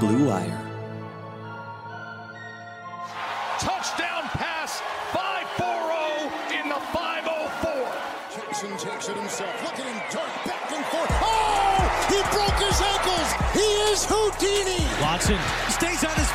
Blue Wire. Touchdown pass, 5-4-0 in the 504. Jackson takes it himself. Look at him dart back and forth. Oh! He broke his ankles. He is Houdini. Watson stays on his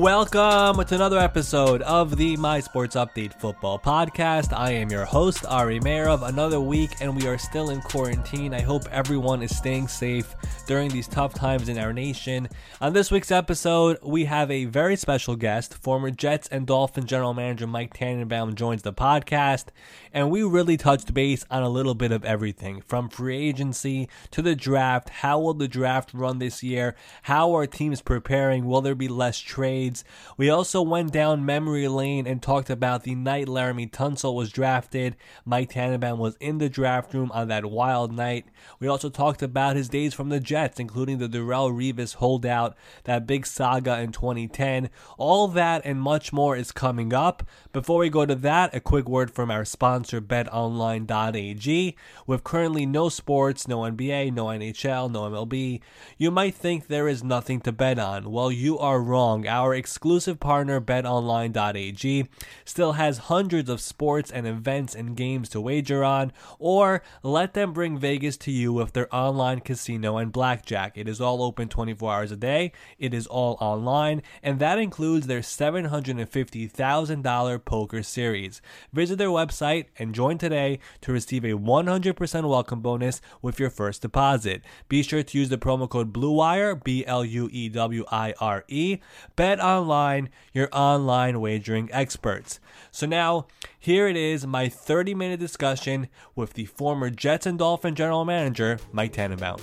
Welcome to another episode of the My Sports Update Football Podcast. I am your host, Ari Meirov. Another week, and we are still in quarantine. I hope everyone is staying safe during these tough times in our nation. On this week's episode, we have a very special guest. Former Jets and Dolphins general manager Mike Tannenbaum joins the podcast, and we really touched base on a little bit of everything from free agency to the draft. How will the draft run this year? How are teams preparing? Will there be less trades? We also went down memory lane and talked about the night Laremy Tunsil was drafted. Mike Tannenbaum was in the draft room on that wild night. We also talked about his days from the Jets including the Darrelle Revis holdout, that big saga in 2010. All that and much more is coming up. Before we go to that, a quick word from our sponsor, betonline.ag. With currently no sports, no NBA, no NHL, no MLB, you might think there is nothing to bet on. Well, you are wrong. Our exclusive partner, betonline.ag, still has hundreds of sports and events and games to wager on, or let them bring Vegas to you with their online casino and blackjack. It is all open 24 hours a day. It is all online, and that includes their $750,000 poker series. Visit their website and join today to receive a 100% welcome bonus with your first deposit. Be sure to use the promo code BLUEWIRE, B L U E W I R E. Bet online, your online wagering experts. So now, here it is, my 30 minute discussion with the former Jets and Dolphin general manager, Mike Tannenbaum.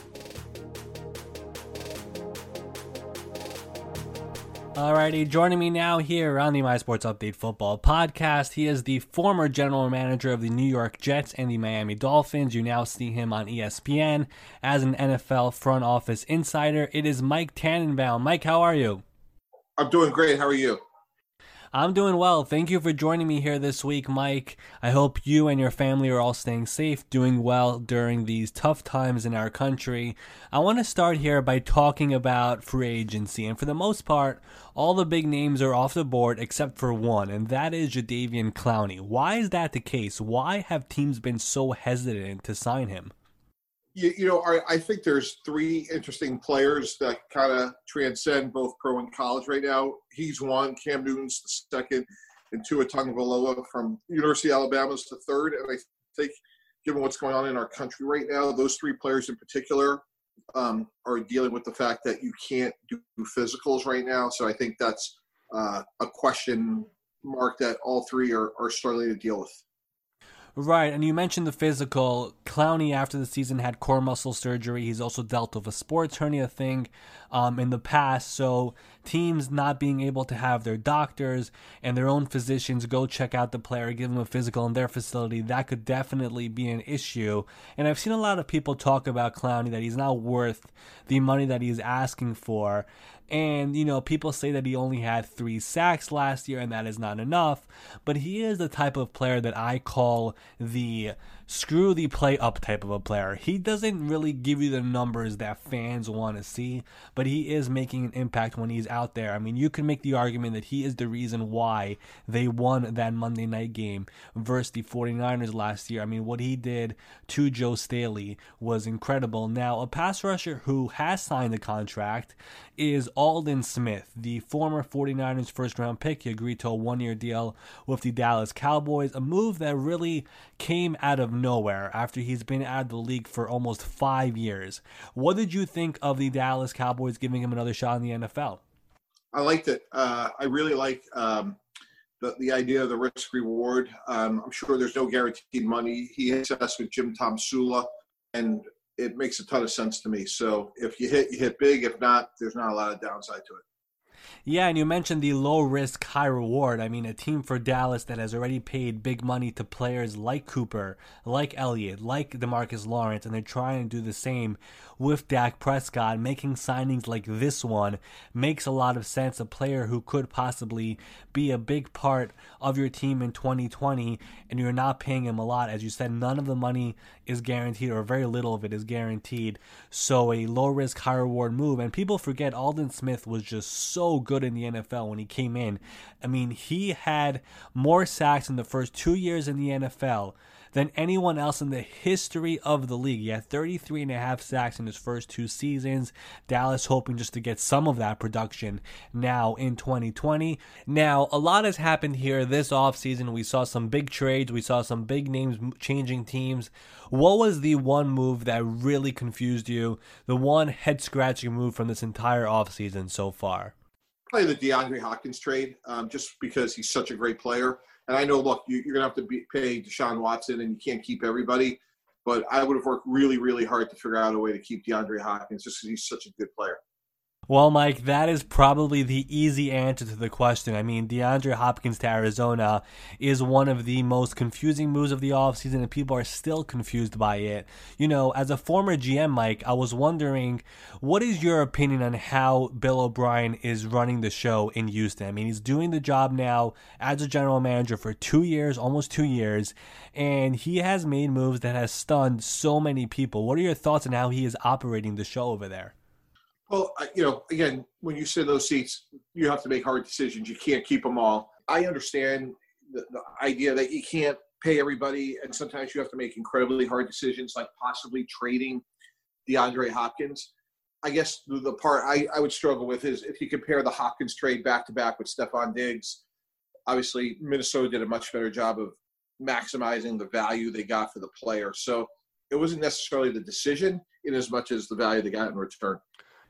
Alrighty, joining me now here on the My Sports Update Football Podcast, he is the former general manager of the New York Jets and the Miami Dolphins. You now see him on ESPN as an NFL front office insider. It is Mike Tannenbaum. Mike, how are you? I'm doing great. How are you? I'm doing well. Thank you for joining me here this week, Mike. I hope you and your family are all staying safe, doing well during these tough times in our country. I want to start here by talking about free agency. And for the most part, all the big names are off the board except for one, and that is Jadeveon Clowney. Why is that the case? Why have teams been so hesitant to sign him? You, you know, I, I, think there's three interesting players that kind of transcend both pro and college right now. He's one, Cam Newton's the second, and Tua Tagovailoa from University of Alabama is the third. And I think, given what's going on in our country right now, those three players in particular um, are dealing with the fact that you can't do physicals right now. So I think that's uh, a question mark that all three are, are struggling to deal with. Right, and you mentioned the physical. Clowney, after the season, had core muscle surgery. He's also dealt with a sports hernia thing um, in the past. So, teams not being able to have their doctors and their own physicians go check out the player, give him a physical in their facility, that could definitely be an issue. And I've seen a lot of people talk about Clowney that he's not worth the money that he's asking for. And, you know, people say that he only had three sacks last year and that is not enough. But he is the type of player that I call the screw the play up type of a player. He doesn't really give you the numbers that fans want to see, but he is making an impact when he's out there. I mean, you can make the argument that he is the reason why they won that Monday night game versus the 49ers last year. I mean, what he did to Joe Staley was incredible. Now, a pass rusher who has signed a contract is Aldon Smith, the former 49ers first round pick. He agreed to a one year deal with the Dallas Cowboys, a move that really came out of nowhere after he's been out of the league for almost five years. What did you think of the Dallas Cowboys giving him another shot in the NFL? I liked it. Uh, I really like um, the, the idea of the risk reward. Um, I'm sure there's no guaranteed money. He hits us with Jim Tomsula and it makes a ton of sense to me. So if you hit, you hit big. If not, there's not a lot of downside to it. Yeah, and you mentioned the low risk, high reward. I mean, a team for Dallas that has already paid big money to players like Cooper, like Elliott, like Demarcus Lawrence, and they're trying to do the same with Dak Prescott. Making signings like this one makes a lot of sense. A player who could possibly be a big part of your team in 2020, and you're not paying him a lot. As you said, none of the money is guaranteed, or very little of it is guaranteed. So, a low risk, high reward move. And people forget Aldon Smith was just so good in the NFL when he came in. I mean, he had more sacks in the first two years in the NFL than anyone else in the history of the league. He had 33 and a half sacks in his first two seasons. Dallas hoping just to get some of that production now in 2020. Now, a lot has happened here this offseason. We saw some big trades, we saw some big names changing teams. What was the one move that really confused you? The one head scratching move from this entire offseason so far? Probably the DeAndre Hopkins trade, um, just because he's such a great player. And I know, look, you, are going to have to be, pay Deshaun Watson, and you can't keep everybody. But I would have worked really, really hard to figure out a way to keep DeAndre Hopkins just because he's such a good player. Well, Mike, that is probably the easy answer to the question. I mean, DeAndre Hopkins to Arizona is one of the most confusing moves of the offseason, and people are still confused by it. You know, as a former GM, Mike, I was wondering what is your opinion on how Bill O'Brien is running the show in Houston? I mean, he's doing the job now as a general manager for two years, almost two years, and he has made moves that has stunned so many people. What are your thoughts on how he is operating the show over there? Well, you know, again, when you sit in those seats, you have to make hard decisions. You can't keep them all. I understand the, the idea that you can't pay everybody, and sometimes you have to make incredibly hard decisions, like possibly trading DeAndre Hopkins. I guess the, part I, I would struggle with is if you compare the Hopkins trade back to back with Stefon Diggs. Obviously, Minnesota did a much better job of maximizing the value they got for the player. So it wasn't necessarily the decision in as much as the value they got in return.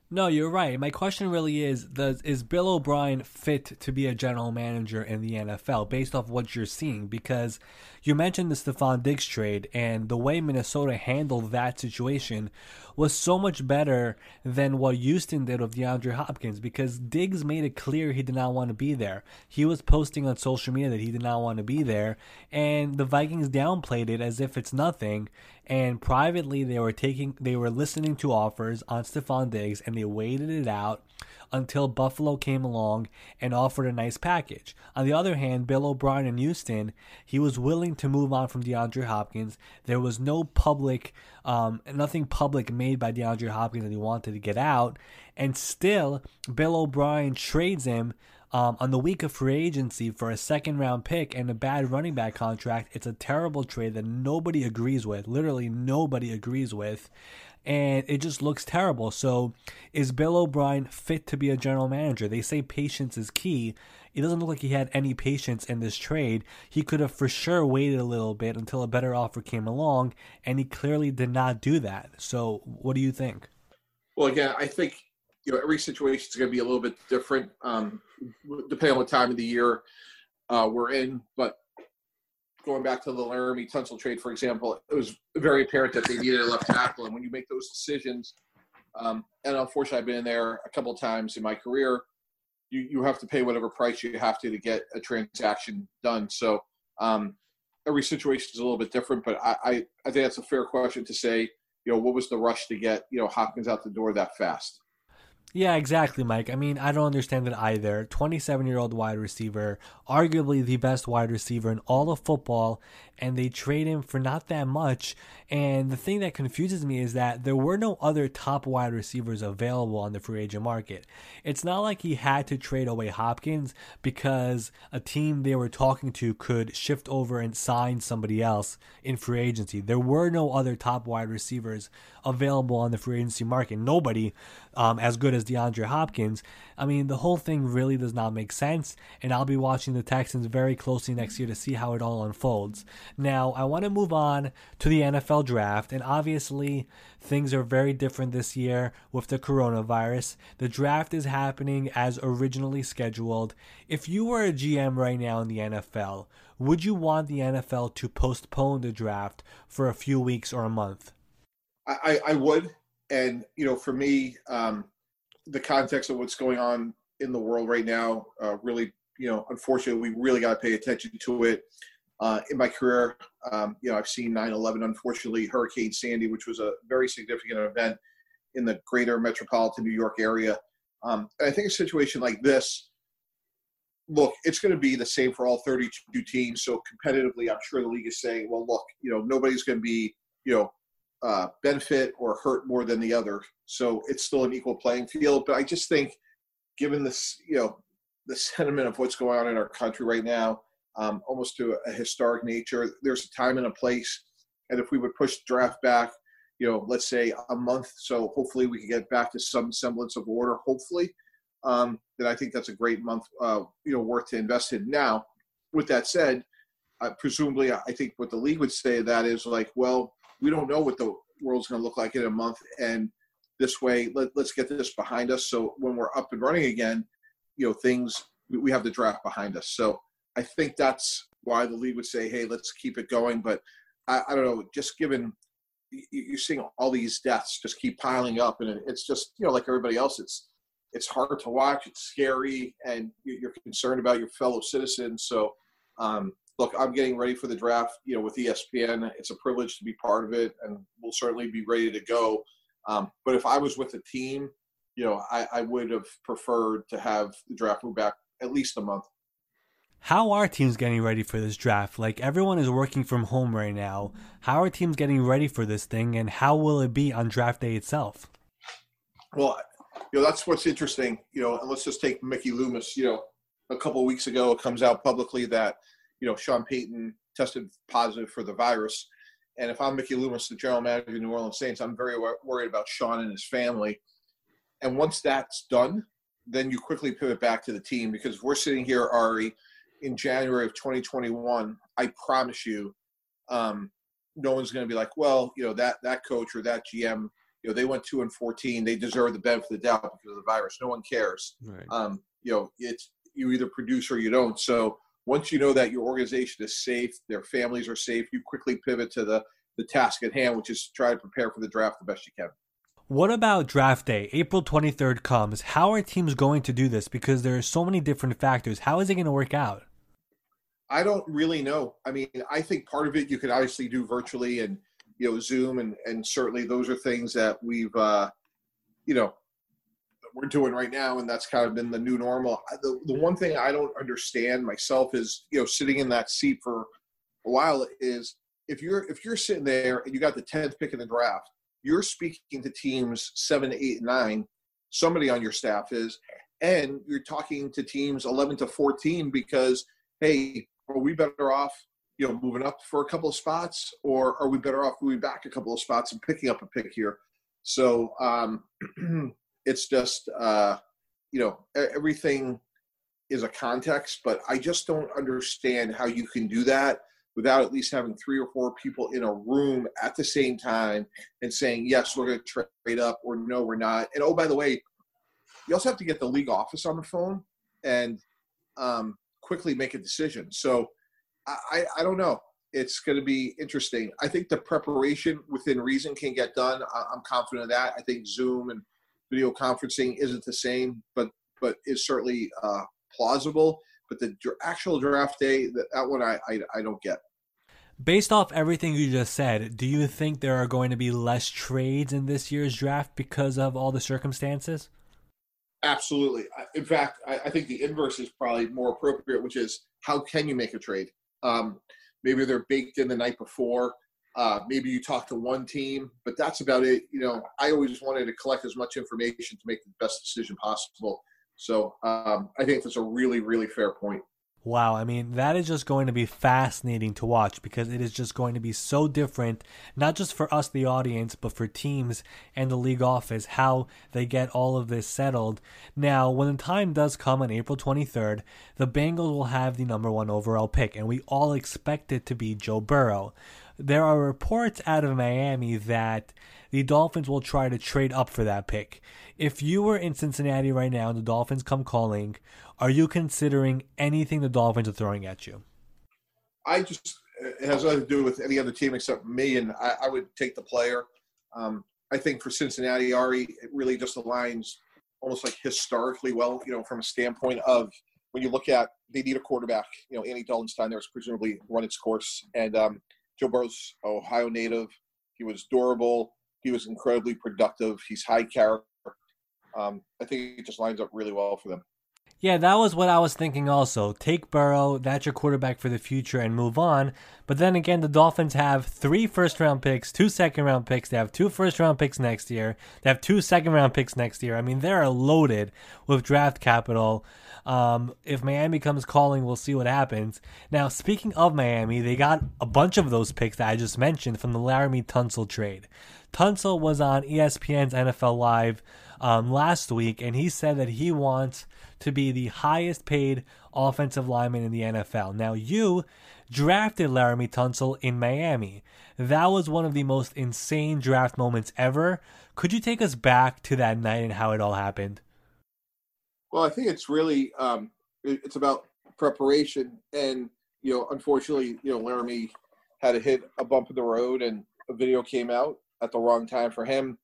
No, you're right. My question really is: Does is Bill O'Brien fit to be a general manager in the NFL based off what you're seeing? Because you mentioned the Stefon Diggs trade, and the way Minnesota handled that situation was so much better than what Houston did with DeAndre Hopkins. Because Diggs made it clear he did not want to be there. He was posting on social media that he did not want to be there, and the Vikings downplayed it as if it's nothing and privately they were taking they were listening to offers on Stefon Diggs and they waited it out until Buffalo came along and offered a nice package. On the other hand, Bill O'Brien in Houston, he was willing to move on from DeAndre Hopkins. There was no public, um, nothing public made by DeAndre Hopkins that he wanted to get out, and still Bill O'Brien trades him um, on the week of free agency for a second round pick and a bad running back contract. It's a terrible trade that nobody agrees with. Literally, nobody agrees with. And it just looks terrible. So, is Bill O'Brien fit to be a general manager? They say patience is key. It doesn't look like he had any patience in this trade. He could have for sure waited a little bit until a better offer came along, and he clearly did not do that. So, what do you think? Well, again, I think you know every situation is going to be a little bit different um, depending on what time of the year uh, we're in. But going back to the Laremy Tunsil trade, for example, it was very apparent that they needed a left tackle, and when you make those decisions, um, and unfortunately, I've been there a couple of times in my career. You, you have to pay whatever price you have to to get a transaction done. So um, every situation is a little bit different, but I, I, I think that's a fair question to say. You know, what was the rush to get you know Hopkins out the door that fast? Yeah, exactly, Mike. I mean, I don't understand it either. 27 year old wide receiver, arguably the best wide receiver in all of football, and they trade him for not that much. And the thing that confuses me is that there were no other top wide receivers available on the free agent market. It's not like he had to trade away Hopkins because a team they were talking to could shift over and sign somebody else in free agency. There were no other top wide receivers available on the free agency market. Nobody um, as good as DeAndre Hopkins. I mean, the whole thing really does not make sense, and I'll be watching the Texans very closely next year to see how it all unfolds. Now, I want to move on to the NFL draft, and obviously, things are very different this year with the coronavirus. The draft is happening as originally scheduled. If you were a GM right now in the NFL, would you want the NFL to postpone the draft for a few weeks or a month? I, I would. And, you know, for me, um, the context of what's going on in the world right now. Uh, really, you know, unfortunately, we really got to pay attention to it. Uh, in my career, um, you know, I've seen 9/11. Unfortunately, Hurricane Sandy, which was a very significant event in the greater metropolitan New York area. Um, I think a situation like this, look, it's going to be the same for all 32 teams. So competitively, I'm sure the league is saying, well, look, you know, nobody's going to be, you know, uh, benefit or hurt more than the other. So it's still an equal playing field. But I just think, given this, you know, the sentiment of what's going on in our country right now, um, almost to a historic nature, there's a time and a place. And if we would push draft back, you know, let's say a month, so hopefully we can get back to some semblance of order. Hopefully, um, then I think that's a great month, uh, you know, worth to invest in. Now, with that said, uh, presumably, I think what the league would say that is like, well, we don't know what the world's going to look like in a month, and this way, let, us get this behind us. So when we're up and running again, you know, things we, have the draft behind us. So I think that's why the league would say, hey, let's keep it going. But I, I don't know, just given you're seeing all these deaths just keep piling up, and it's just you know like everybody else, it's it's hard to watch, it's scary, and you're concerned about your fellow citizens. So, um, look, I'm getting ready for the draft. You know, with ESPN, it's a privilege to be part of it, and we'll certainly be ready to go. Um, but if I was with a team, you know, I, I would have preferred to have the draft move back at least a month. How are teams getting ready for this draft? Like everyone is working from home right now. How are teams getting ready for this thing, and how will it be on draft day itself? Well, you know that's what's interesting. You know, and let's just take Mickey Loomis. You know, a couple of weeks ago, it comes out publicly that you know Sean Payton tested positive for the virus, and if I'm Mickey Loomis, the general manager of the New Orleans Saints, I'm very worried about Sean and his family. And once that's done, then you quickly pivot back to the team because we're sitting here, Ari, in January of 2021, I promise you, um, no one's going to be like, well, you know, that that coach or that GM, you know, they went two and 14, they deserve the benefit of the doubt because of the virus. No one cares. Right. Um, you know, it's you either produce or you don't. So once you know that your organization is safe, their families are safe, you quickly pivot to the the task at hand, which is to try to prepare for the draft the best you can. What about draft day? April 23rd comes. How are teams going to do this? Because there are so many different factors. How is it going to work out? I don't really know. I mean, I think part of it you could obviously do virtually and you know Zoom, and and certainly those are things that we've uh, you know we're doing right now, and that's kind of been the new normal. The the one thing I don't understand myself is you know sitting in that seat for a while is if you're if you're sitting there and you got the tenth pick in the draft, you're speaking to teams seven, eight, nine. Somebody on your staff is, and you're talking to teams eleven to fourteen because hey, are we better off, you know, moving up for a couple of spots, or are we better off moving back a couple of spots and picking up a pick here? So um, it's just, uh, you know, everything is a context, but I just don't understand how you can do that without at least having three or four people in a room at the same time and saying, yes, we're going to trade up, or no, we're not. And oh, by the way, you also have to get the league office on the phone and um, quickly make a decision. So I, I don't know. It's going to be interesting. I think the preparation within reason can get done. I'm confident of that. I think Zoom and video conferencing isn't the same, but but is certainly uh, plausible. But the actual draft day, that, that one I, I, I don't get. Based off everything you just said, do you think there are going to be less trades in this year's draft because of all the circumstances? Absolutely. In fact, I, I, think the inverse is probably more appropriate, which is how can you make a trade? Um, maybe they're baked in the night before. Uh, maybe you talk to one team, but that's about it. You know, I always wanted to collect as much information to make the best decision possible. So um, I think that's a really, really fair point. Wow, I mean, that is just going to be fascinating to watch because it is just going to be so different, not just for us, the audience, but for teams and the league office, how they get all of this settled. Now, when the time does come on April 23rd, the Bengals will have the number one overall pick, and we all expect it to be Joe Burrow. There are reports out of Miami that the Dolphins will try to trade up for that pick. If you were in Cincinnati right now and the Dolphins come calling, are you considering anything the Dolphins are throwing at you? I just it has nothing to do with any other team except me, and I, I would take the player. Um, I think for Cincinnati, Ari, it really just aligns almost like historically well. You know, from a standpoint of when you look at they need a quarterback. You know, Andy Dalton's time there was presumably run its course, and um, Joe Burrow's Ohio native. He was durable. He was incredibly productive. He's high character. Um, I think it just lines up really well for them. Yeah, that was what I was thinking also. Take Burrow, that's your quarterback for the future, and move on. But then again, the Dolphins have three first round picks, two second round picks. They have two first round picks next year. They have two second round picks next year. I mean, they're loaded with draft capital. Um, if Miami comes calling, we'll see what happens. Now, speaking of Miami, they got a bunch of those picks that I just mentioned from the Laremy Tunsil trade. Tunsil was on ESPN's NFL Live um, last week, and he said that he wants to be the highest paid offensive lineman in the NFL. Now, you drafted Laremy Tunsil in Miami. That was one of the most insane draft moments ever. Could you take us back to that night and how it all happened? Well, I think it's really um, it's about preparation, and you know, unfortunately, you know, Laremy had to hit a bump in the road, and a video came out at the wrong time for him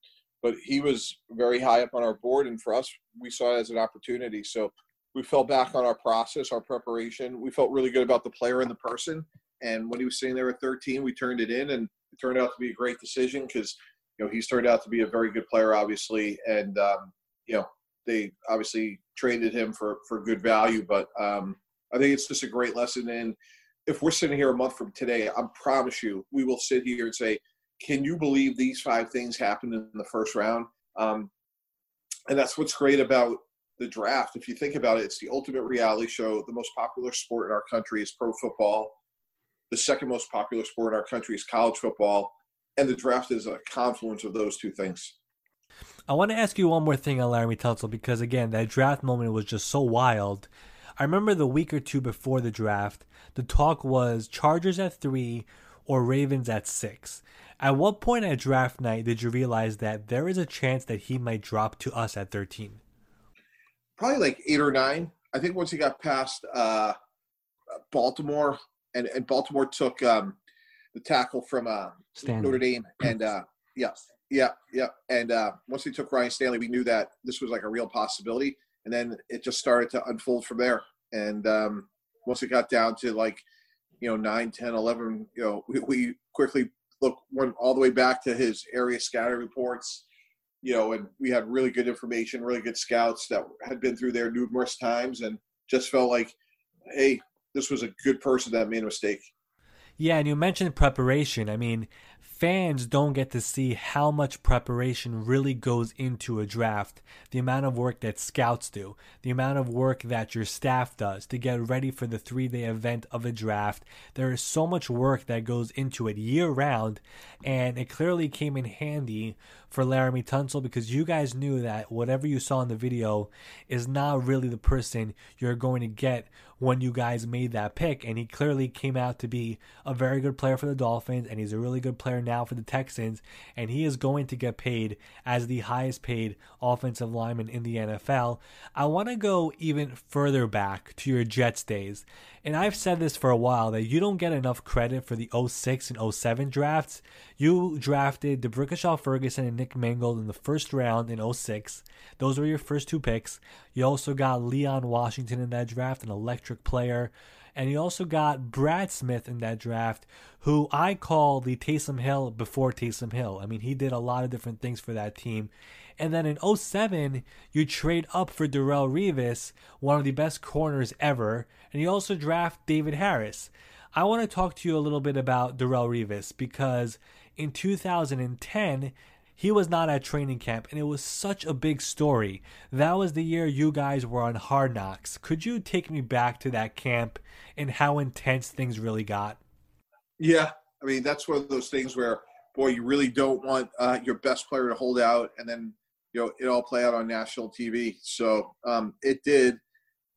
but he was very high up on our board, and for us, we saw it as an opportunity. So we fell back on our process, our preparation. We felt really good about the player and the person. And when he was sitting there at 13, we turned it in, and it turned out to be a great decision because you know he's turned out to be a very good player, obviously, and um, you know they obviously traded him for for good value. But um, I think it's just a great lesson. And if we're sitting here a month from today, I promise you, we will sit here and say, can you believe these five things happened in the first round? Um, and that's what's great about the draft. If you think about it, it's the ultimate reality show. The most popular sport in our country is pro football. The second most popular sport in our country is college football. And the draft is a confluence of those two things. I want to ask you one more thing on Laremy Tunsil because, again, that draft moment was just so wild. I remember the week or two before the draft, the talk was Chargers at three or Ravens at six. At what point at draft night did you realize that there is a chance that he might drop to us at 13? Probably like eight or nine. I think once he got past uh, Baltimore, and, and Baltimore took um, the tackle from uh, Notre Dame, and uh, yeah, yeah, yeah. And uh, once he took Ronnie Stanley, we knew that this was like a real possibility. And then it just started to unfold from there. And um, once it got down to like, you know, 9, 10, 11, you know, we, we quickly look went all the way back to his area scatter reports you know and we had really good information really good scouts that had been through there numerous times and just felt like hey this was a good person that made a mistake. Yeah and you mentioned preparation. I mean fans don't get to see how much preparation really goes into a draft. The amount of work that scouts do, the amount of work that your staff does to get ready for the three day event of a draft. There is so much work that goes into it year round, and it clearly came in handy for Laremy Tunsil because you guys knew that whatever you saw in the video is not really the person you're going to get when you guys made that pick. And he clearly came out to be a very good player for the Dolphins, and he's a really good player now for the Texans. And he is going to get paid as the highest paid offensive lineman in the NFL. I want to go even further back to your Jets days. And I've said this for a while that you don't get enough credit for the 06 and 07 drafts. You drafted D'Brickashaw Ferguson and Nick Mangold in the first round in 06. Those were your first two picks. You also got Leon Washington in that draft, an electric player. And you also got Brad Smith in that draft, who I call the Taysom Hill before Taysom Hill. I mean, he did a lot of different things for that team. And then in 07, you trade up for Darrelle Revis, one of the best corners ever, and you also draft David Harris. I want to talk to you a little bit about Darrelle Revis because in 2010, he was not at training camp, and it was such a big story. That was the year you guys were on Hard Knocks. Could you take me back to that camp and how intense things really got? Yeah, I mean that's one of those things where, boy, you really don't want uh, your best player to hold out, and then you know it all play out on national TV. So um, it did.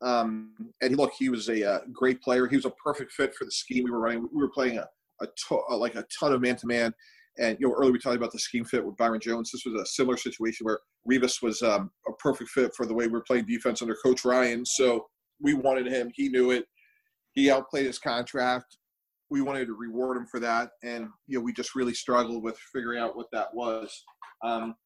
Um, and look, he was a, uh, great player. He was a perfect fit for the scheme we were running. We were playing a, a to, like a ton of man to man. And you know, earlier we talked about the scheme fit with Byron Jones. This was a similar situation where Revis was um, a perfect fit for the way we were playing defense under Coach Ryan. So we wanted him. He knew it. He outplayed his contract. We wanted to reward him for that, and you know, we just really struggled with figuring out what that was. Um,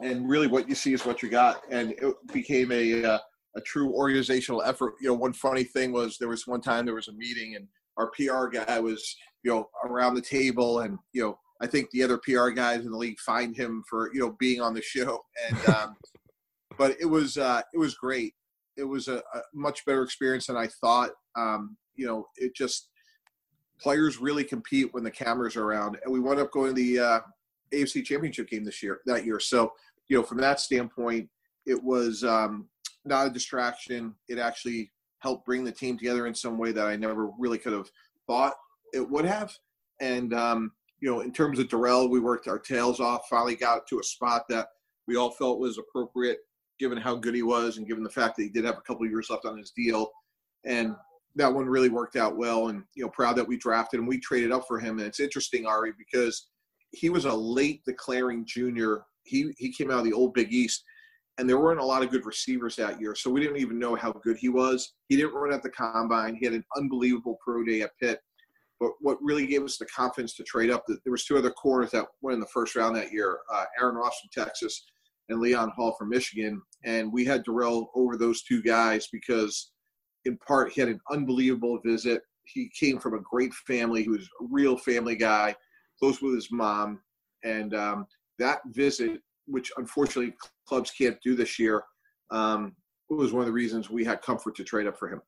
and really what you see is what you got. And it became a uh, a true organizational effort. You know, one funny thing was there was one time there was a meeting and our PR guy was you know around the table and you know I think the other PR guys in the league fined him for you know being on the show and um, but it was uh, it was great. It was a, a much better experience than I thought. Um, you know, it just players really compete when the cameras are around, and we wound up going to the uh, AFC Championship game this year that year. So you know, from that standpoint, it was um, not a distraction. It actually helped bring the team together in some way that I never really could have thought it would have. And um, you know, in terms of Darrelle, we worked our tails off. Finally, got to a spot that we all felt was appropriate, given how good he was, and given the fact that he did have a couple years left on his deal. And that one really worked out well. And you know, proud that we drafted and we traded up for him. And it's interesting, Ari, because he was a late declaring junior. He he came out of the old Big East and there weren't a lot of good receivers that year, so we didn't even know how good he was. He didn't run at the combine. He had an unbelievable pro day at Pitt. But what really gave us the confidence to trade up, that there was two other corners that went in the first round that year: uh, Aaron Ross from Texas and Leon Hall from Michigan. And we had Darrelle over those two guys because, in part, he had an unbelievable visit. He came from a great family. He was a real family guy, close with his mom, and um, that visit which unfortunately clubs can't do this year, um, was one of the reasons we had comfort to trade up for him.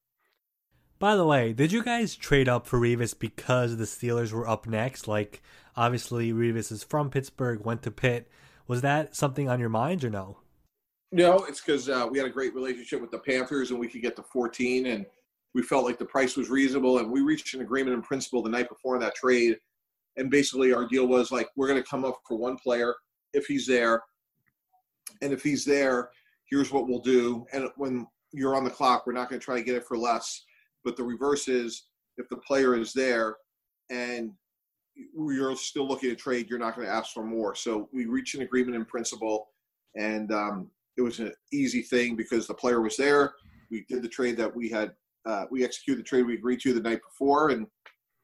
By the way, did you guys trade up for Revis because the Steelers were up next? Like, obviously, Revis is from Pittsburgh, went to Pitt. Was that something on your mind or no? No, it's because uh, we had a great relationship with the Panthers and we could get to 14, and we felt like the price was reasonable. And we reached an agreement in principle the night before that trade. And basically, our deal was like, we're going to come up for one player if he's there. And if he's there, here's what we'll do. And when you're on the clock, we're not going to try to get it for less. But the reverse is if the player is there and you're still looking to trade, you're not going to ask for more. So we reached an agreement in principle, and um, it was an easy thing because the player was there. We did the trade that we had. Uh, we executed the trade we agreed to the night before, and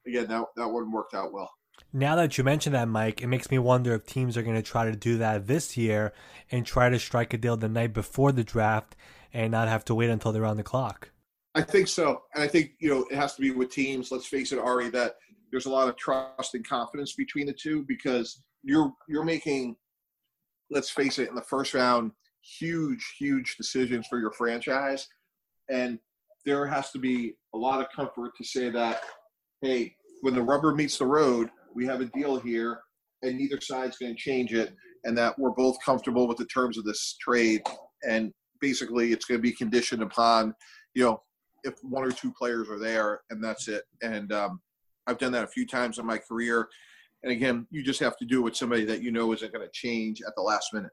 again, that that one worked out well. Now that you mention that, Mike, it makes me wonder if teams are going to try to do that this year and try to strike a deal the night before the draft and not have to wait until they're on the clock. I think so. And I think, you know, it has to be with teams. Let's face it, Ari, that there's a lot of trust and confidence between the two because you're you're making, let's face it, in the first round, huge, huge decisions for your franchise. And there has to be a lot of comfort to say that, hey, when the rubber meets the road, we have a deal here, and neither side's going to change it, and that we're both comfortable with the terms of this trade. And basically, it's going to be conditioned upon, you know, if one or two players are there, and that's it. And um, I've done that a few times in my career. And again, you just have to do it with somebody that you know isn't going to change at the last minute.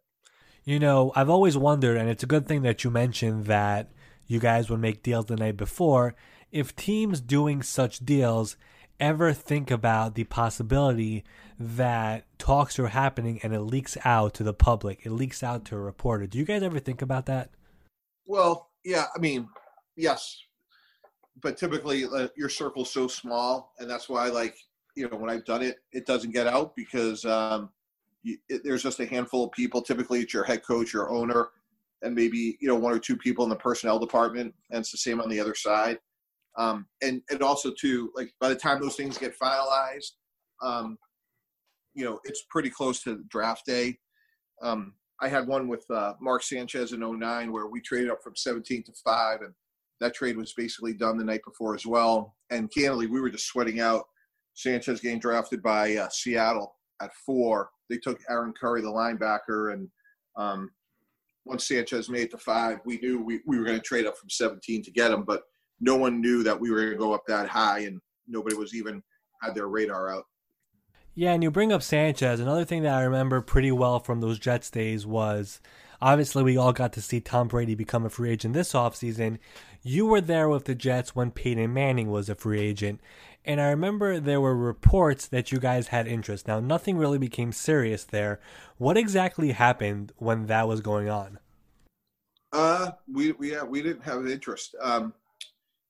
You know, I've always wondered, and it's a good thing that you mentioned that you guys would make deals the night before. If teams doing such deals ever think about the possibility that talks are happening and it leaks out to the public, it leaks out to a reporter. Do you guys ever think about that? Well, yeah, I mean, yes, but typically uh, your circle's so small, and that's why, like, you know, when I've done it, it doesn't get out because um, you, it, there's just a handful of people. Typically, it's your head coach, your owner, and maybe you know one or two people in the personnel department, and it's the same on the other side. Um, and and also too, like by the time those things get finalized, um, you know, it's pretty close to draft day. Um, I had one with uh, Mark Sanchez in 09 where we traded up from 17 to five, and that trade was basically done the night before as well. And candidly, we were just sweating out Sanchez getting drafted by uh, Seattle at four. They took Aaron Curry, the linebacker, and um, once Sanchez made it to five, we knew we, we were going to trade up from 17 to get him. But no one knew that we were going to go up that high, and nobody was even had their radar out. Yeah, and you bring up Sanchez. Another thing that I remember pretty well from those Jets days was obviously we all got to see Tom Brady become a free agent this offseason. You were there with the Jets when Peyton Manning was a free agent. And I remember there were reports that you guys had interest. Now, nothing really became serious there. What exactly happened when that was going on? Uh, we we yeah, we didn't have an interest. Um,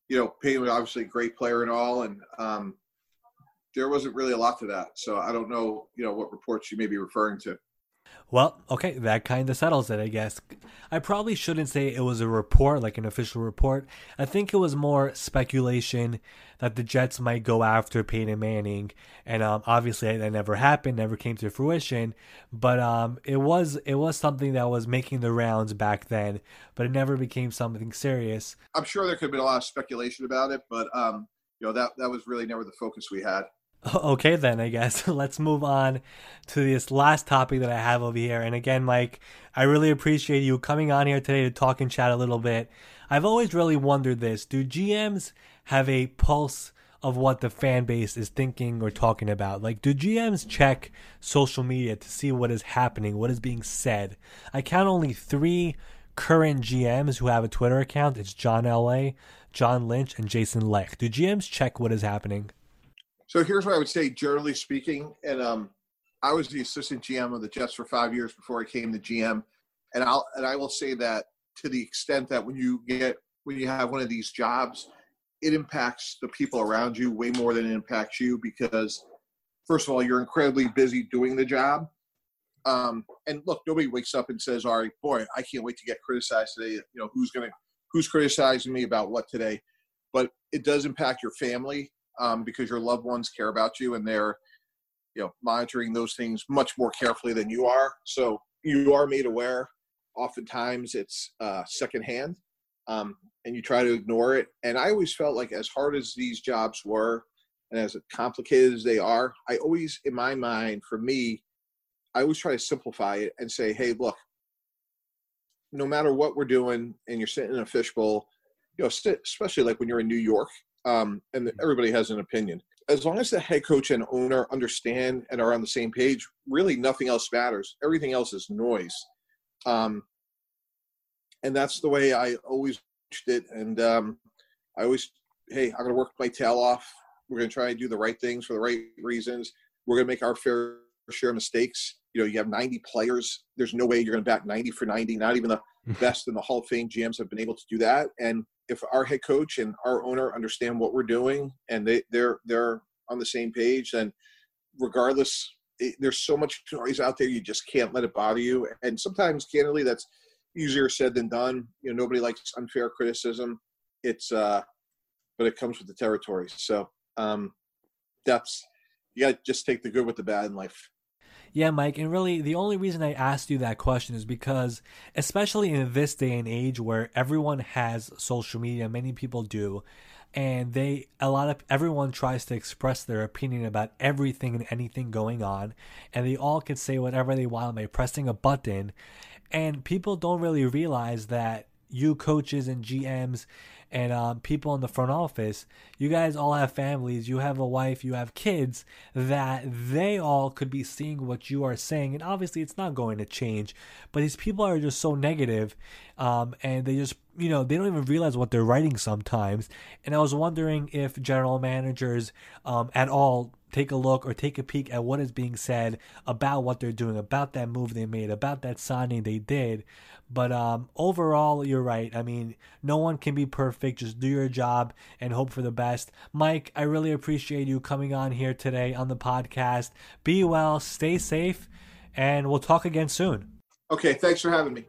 you know, Peyton was obviously a great player and all, and um, there wasn't really a lot to that. So I don't know, you know, what reports you may be referring to. Well, okay, that kind of settles it, I guess. I probably shouldn't say it was a report, like an official report. I think it was more speculation that the Jets might go after Peyton Manning, and um, obviously that never happened, never came to fruition. But um, it was it was something that was making the rounds back then, but it never became something serious. I'm sure there could have been a lot of speculation about it, but um, you know that that was really never the focus we had. Okay, then I guess let's move on to this last topic that I have over here. And again, Mike, I really appreciate you coming on here today to talk and chat a little bit. I've always really wondered this: Do GMs have a pulse of what the fan base is thinking or talking about? Like, do GMs check social media to see what is happening, what is being said? I count only three current GMs who have a Twitter account. It's John LA, John Lynch, and Jason Licht. Do GMs check what is happening? So here's what I would say, generally speaking, and um, I was the assistant GM of the Jets for five years before I came to GM, and I'll and I will say that to the extent that when you get when you have one of these jobs, it impacts the people around you way more than it impacts you because first of all, you're incredibly busy doing the job. Um, and look, nobody wakes up and says, "All right, boy, I can't wait to get criticized today." You know, who's gonna who's criticizing me about what today? But it does impact your family um, because your loved ones care about you and they're you know monitoring those things much more carefully than you are. So you are made aware. Oftentimes it's uh, secondhand um, and you try to ignore it. And i always felt like as hard as these jobs were and as complicated as they are i always in my mind for me i always try to simplify it and say hey look no matter what we're doing and you're sitting in a fishbowl you know especially like when you're in new york um, and mm-hmm. everybody has an opinion. As long as the head coach and owner understand and are on the same page, really nothing else matters. Everything else is noise. Um, and that's the way I always did. And um, I always, hey, I'm going to work my tail off. We're going to try and do the right things for the right reasons. We're going to make our fair share of mistakes. You know, you have 90 players. There's no way you're going to back 90 for 90. Not even the best in the Hall of Fame GMs have been able to do that. And if our head coach and our owner understand what we're doing and they they're they're on the same page then regardless it, there's so much noise out there you just can't let it bother you. And sometimes candidly that's easier said than done. You know nobody likes unfair criticism. It's uh but it comes with the territory. So um that's you got to just take the good with the bad in life yeah, Mike, and really the only reason I asked you that question is because, especially in this day and age where everyone has social media, many people do, and they, a lot of, everyone tries to express their opinion about everything and anything going on, and they all can say whatever they want by pressing a button, and people don't really realize that you coaches and GMs and um, people in the front office, you guys all have families, you have a wife, you have kids, that they all could be seeing what you are saying. And obviously, it's not going to change, but these people are just so negative, um, and they just, you know, they don't even realize what they're writing sometimes. And I was wondering if general managers um, at all take a look or take a peek at what is being said about what they're doing, about that move they made, about that signing they did. But um, overall, you're right. I mean, no one can be perfect. Just do your job and hope for the best. Mike, I really appreciate you coming on here today on the podcast. Be well, stay safe, and we'll talk again soon. Okay, thanks for having me.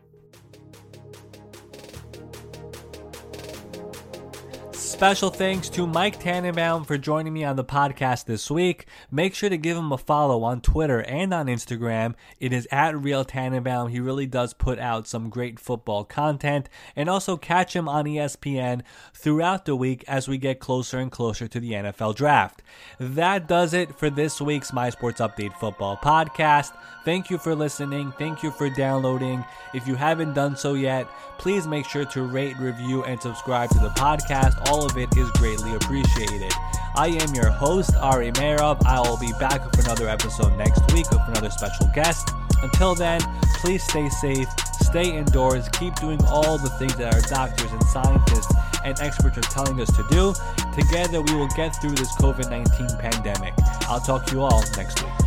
Special thanks to Mike Tannenbaum for joining me on the podcast this week. Make sure to give him a follow on Twitter and on Instagram. It is at Real Tannenbaum. He really does put out some great football content. And also catch him on ESPN throughout the week as we get closer and closer to the NFL draft. That does it for this week's My Sports Update Football podcast. Thank you for listening. Thank you for downloading. If you haven't done so yet, please make sure to rate, review, and subscribe to the podcast. All of it is greatly appreciated. I am your host, Ari Meirov. I will be back with another episode next week with another special guest. Until then, please stay safe, stay indoors, keep doing all the things that our doctors and scientists and experts are telling us to do. Together, we will get through this COVID 19 pandemic. I'll talk to you all next week.